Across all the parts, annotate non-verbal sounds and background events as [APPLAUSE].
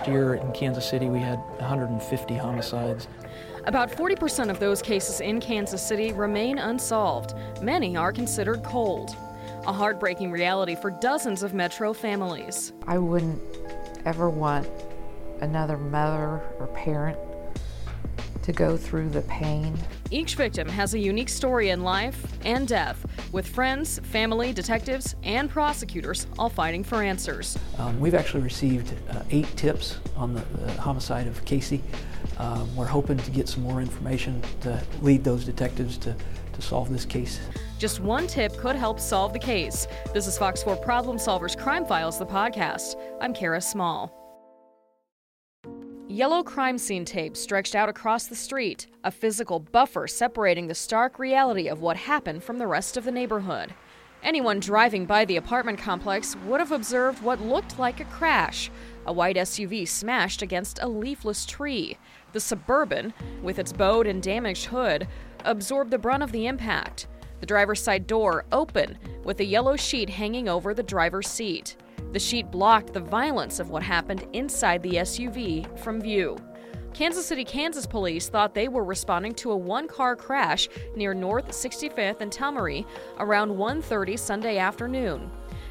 Last year in Kansas City, we had 150 homicides. About 40% of those cases in Kansas City remain unsolved. Many are considered cold. A heartbreaking reality for dozens of Metro families. I wouldn't ever want another mother or parent to go through the pain. Each victim has a unique story in life and death, with friends, family, detectives, and prosecutors all fighting for answers. Um, we've actually received uh, eight tips on the, the homicide of Casey. Um, we're hoping to get some more information to lead those detectives to, to solve this case. Just one tip could help solve the case. This is Fox 4 Problem Solvers Crime Files, the podcast. I'm Kara Small. Yellow crime scene tape stretched out across the street, a physical buffer separating the stark reality of what happened from the rest of the neighborhood. Anyone driving by the apartment complex would have observed what looked like a crash. A white SUV smashed against a leafless tree. The Suburban, with its bowed and damaged hood, absorbed the brunt of the impact. The driver's side door open, with a yellow sheet hanging over the driver's seat. The sheet blocked the violence of what happened inside the SUV from view. Kansas City, Kansas police thought they were responding to a one-car crash near North 65th and Tauromee around 1:30 Sunday afternoon.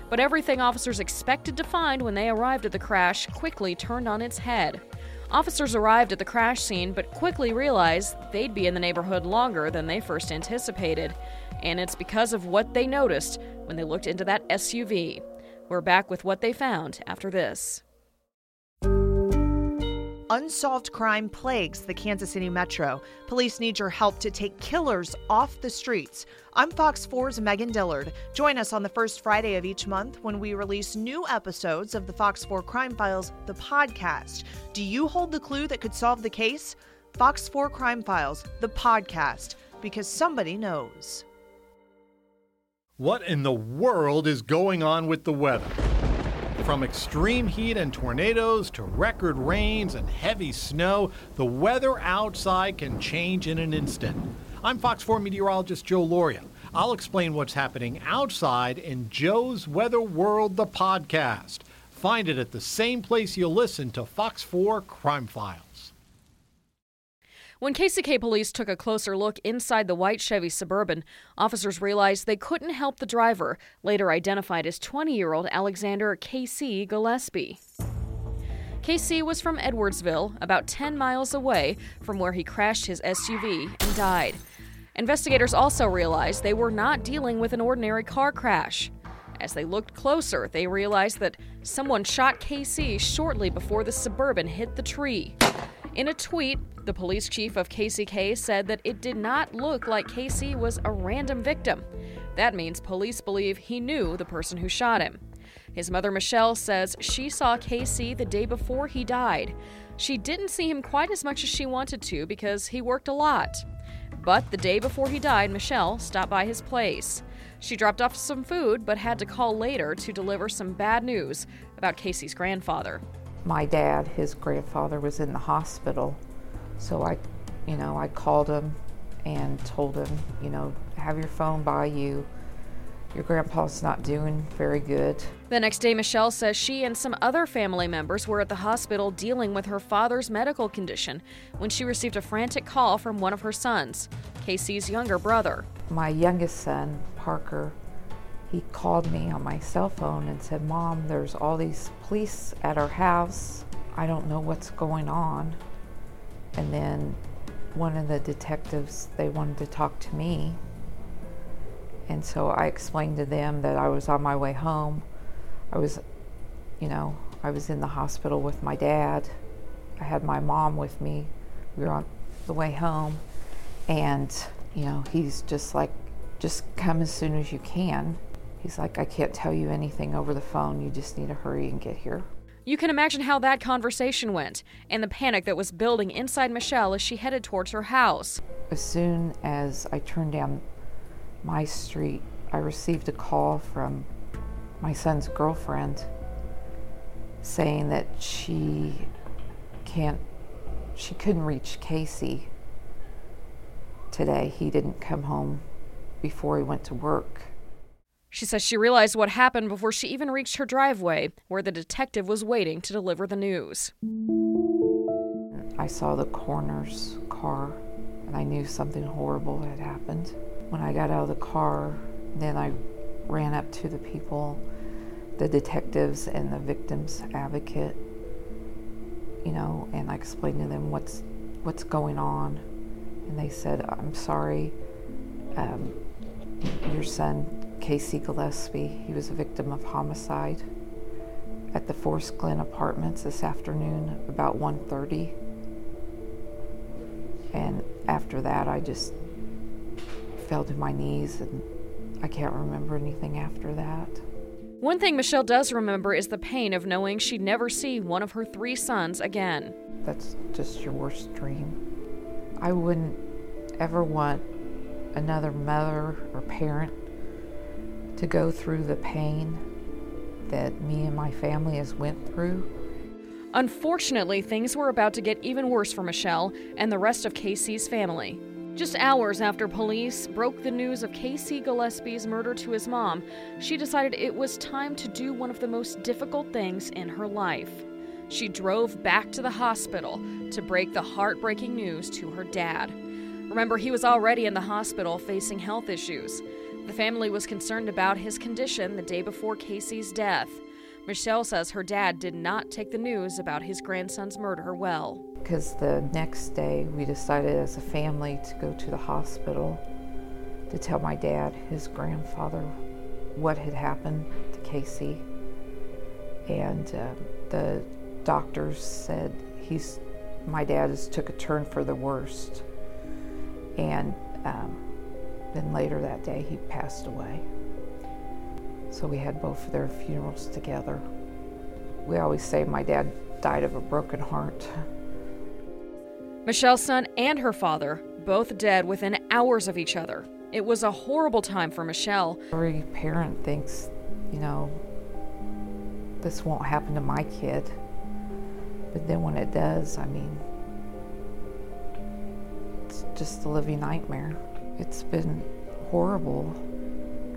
But everything officers expected to find when they arrived at the crash quickly turned on its head. Officers arrived at the crash scene but quickly realized they'd be in the neighborhood longer than they first anticipated. And it's because of what they noticed when they looked into that SUV. We're back with what they found after this. Unsolved crime plagues the Kansas City metro. Police need your help to take killers off the streets. I'm Fox 4's Megan Dillard. Join us on the first Friday of each month when we release new episodes of the Fox 4 Crime Files, the podcast. Do you hold the clue that could solve the case? Fox 4 Crime Files, the podcast, because somebody knows. What in the world is going on with the weather? From extreme heat and tornadoes to record rains and heavy snow, the weather outside can change in an instant. I'm Fox 4 meteorologist Joe Lauria. I'll explain what's happening outside in Joe's Weather World, the podcast. Find it at the same place you listen to Fox 4 Crime Files. When KCK police took a closer look inside the white Chevy Suburban, officers realized they couldn't help the driver, later identified as 20 year old Alexander K.C. Gillespie. KC was from Edwardsville, about 10 miles away from where he crashed his SUV and died. Investigators also realized they were not dealing with an ordinary car crash. As they looked closer, they realized that someone shot KC shortly before the Suburban hit the tree. In a tweet, the police chief of KCK said that it did not look like KC was a random victim. That means police believe he knew the person who shot him. His mother, Michelle, says she saw KC the day before he died. She didn't see him quite as much as she wanted to because he worked a lot. But the day before he died, Michelle stopped by his place. She dropped off some food but had to call later to deliver some bad news about Casey's grandfather my dad, his grandfather, was in the hospital. So I, you know, I called him and told him, you know, have your phone by you. Your grandpa's not doing very good. The next day, Michelle says she and some other family members were at the hospital dealing with her father's medical condition when she received a frantic call from one of her sons, Casey's younger brother. My youngest son, Parker, he called me on my cell phone and said, Mom, there's all these police at our house. I don't know what's going on. And then one of the detectives, they wanted to talk to me. And so I explained to them that I was on my way home. I was, you know, I was in the hospital with my dad. I had my mom with me. We were on the way home. And, you know, he's just like, just come as soon as you can. He's like, I can't tell you anything over the phone. You just need to hurry and get here. You can imagine how that conversation went and the panic that was building inside Michelle as she headed towards her house. As soon as I turned down my street, I received a call from my son's girlfriend saying that she can't, she couldn't reach Casey today. He didn't come home before he went to work. She says she realized what happened before she even reached her driveway, where the detective was waiting to deliver the news. I saw the coroner's car and I knew something horrible had happened. When I got out of the car, then I ran up to the people, the detectives and the victim's advocate, you know, and I explained to them what's what's going on. And they said, I'm sorry, um, your son Casey Gillespie. He was a victim of homicide at the Forest Glen Apartments this afternoon about 1:30. And after that, I just fell to my knees and I can't remember anything after that. One thing Michelle does remember is the pain of knowing she'd never see one of her three sons again. That's just your worst dream. I wouldn't ever want another mother or parent to go through the pain that me and my family has went through. Unfortunately, things were about to get even worse for Michelle and the rest of Casey's family. Just hours after police broke the news of Casey Gillespie's murder to his mom, she decided it was time to do one of the most difficult things in her life. She drove back to the hospital to break the heartbreaking news to her dad. Remember, he was already in the hospital facing health issues. The family was concerned about his condition the day before Casey's death. Michelle says her dad did not take the news about his grandson's murder well. Because the next day we decided as a family to go to the hospital to tell my dad, his grandfather, what had happened to Casey. And uh, the doctors said he's, my dad has took a turn for the worst. And um, then later that day, he passed away. So we had both of their funerals together. We always say my dad died of a broken heart. Michelle's son and her father, both dead within hours of each other. It was a horrible time for Michelle. Every parent thinks, you know, this won't happen to my kid. But then when it does, I mean, it's just a living nightmare. It's been horrible.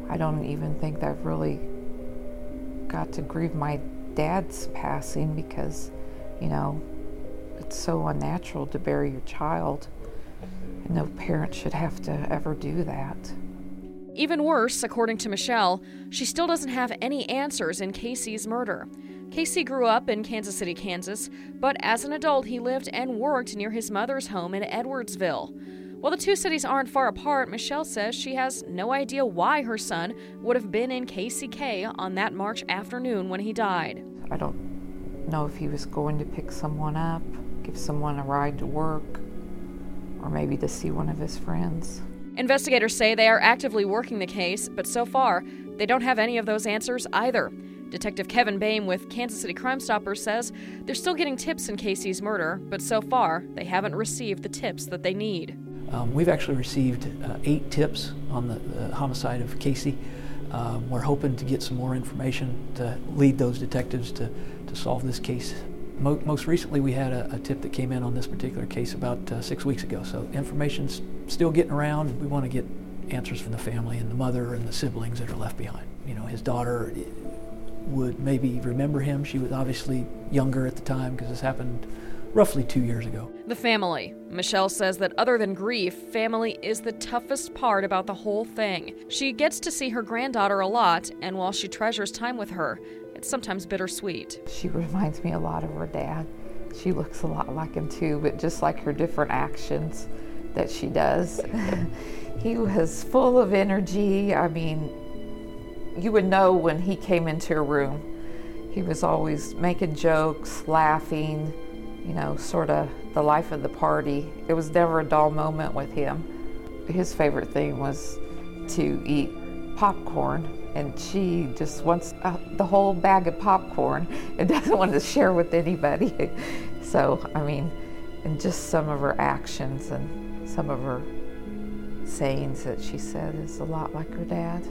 I don't even think I've really got to grieve my dad's passing because, you know, it's so unnatural to bury your child. And no parent should have to ever do that. Even worse, according to Michelle, she still doesn't have any answers in Casey's murder. Casey grew up in Kansas City, Kansas, but as an adult, he lived and worked near his mother's home in Edwardsville. While the two cities aren't far apart, Michelle says she has no idea why her son would have been in KCK on that March afternoon when he died. I don't know if he was going to pick someone up, give someone a ride to work, or maybe to see one of his friends. Investigators say they are actively working the case, but so far, they don't have any of those answers either. Detective Kevin Boehm with Kansas City Crime Stoppers says they're still getting tips in Casey's murder, but so far, they haven't received the tips that they need. Um, we've actually received uh, eight tips on the, homicide of Casey. Um, we're hoping to get some more information to lead those detectives to, to solve this case. Mo most recently, we had a, a, tip that came in on this particular case about uh, six weeks ago. So information's still getting around. We want to get answers from the family and the mother and the siblings that are left behind. You know, his daughter would maybe remember him. She was obviously younger at the time because this happened roughly two years ago. The family. Michelle says that other than grief, family is the toughest part about the whole thing. She gets to see her granddaughter a lot, and while she treasures time with her, it's sometimes bittersweet. She reminds me a lot of her dad. She looks a lot like him too, but just like her different actions that she does. [LAUGHS] he was full of energy. I mean, you would know when he came into a room. He was always making jokes, laughing, you know, sort of the life of the party. It was never a dull moment with him. His favorite thing was to eat popcorn, and she just wants uh, the whole bag of popcorn [LAUGHS] and doesn't want to share with anybody. [LAUGHS] so, I mean, and just some of her actions and some of her sayings that she said is a lot like her dad.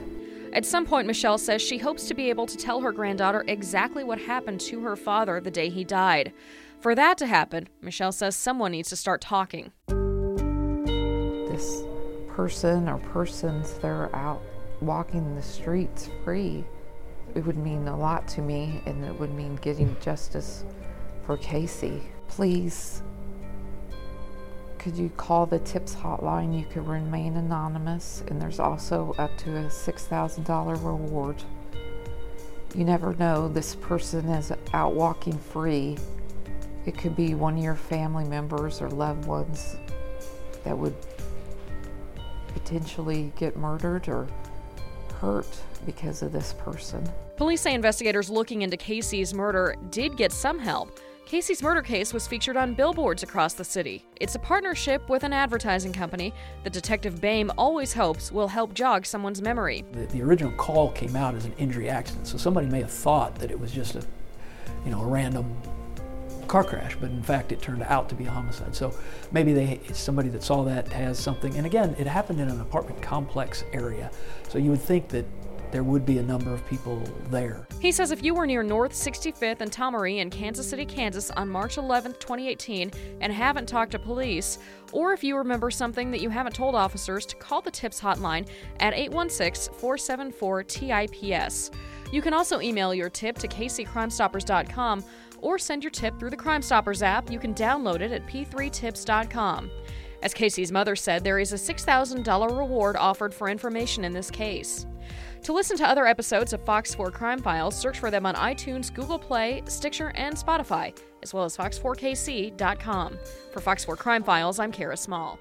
At some point, Michelle says she hopes to be able to tell her granddaughter exactly what happened to her father the day he died. For that to happen, Michelle says someone needs to start talking. This person or persons that are out walking the streets free, it would mean a lot to me and it would mean getting justice for Casey. Please could you call the tips hotline? You can remain anonymous, and there's also up to a $6,000 reward. You never know, this person is out walking free. It could be one of your family members or loved ones that would potentially get murdered or hurt because of this person. Police say investigators looking into Casey's murder did get some help. Casey's murder case was featured on billboards across the city. It's a partnership with an advertising company that Detective Boehm always hopes will help jog someone's memory. The, the original call came out as an injury accident, so somebody may have thought that it was just a, you know, a random car crash, but in fact it turned out to be a homicide. So maybe they somebody that saw that has something. And again, it happened in an apartment complex area, so you would think that there would be a number of people there. He says if you were near North 65th and Tauromee in Kansas City, Kansas on March 11, 2018, and haven't talked to police, or if you remember something that you haven't told officers, to call the TIPS hotline at 816 474 TIPS. You can also email your tip to kccrimestoppers.com or send your tip through the Crime Stoppers app. You can download it at p3tips.com. As Casey's mother said, there is a $6,000 reward offered for information in this case. To listen to other episodes of Fox 4 Crime Files, search for them on iTunes, Google Play, Stitcher, and Spotify, as well as fox4kc.com. For Fox 4 Crime Files, I'm Kara Small.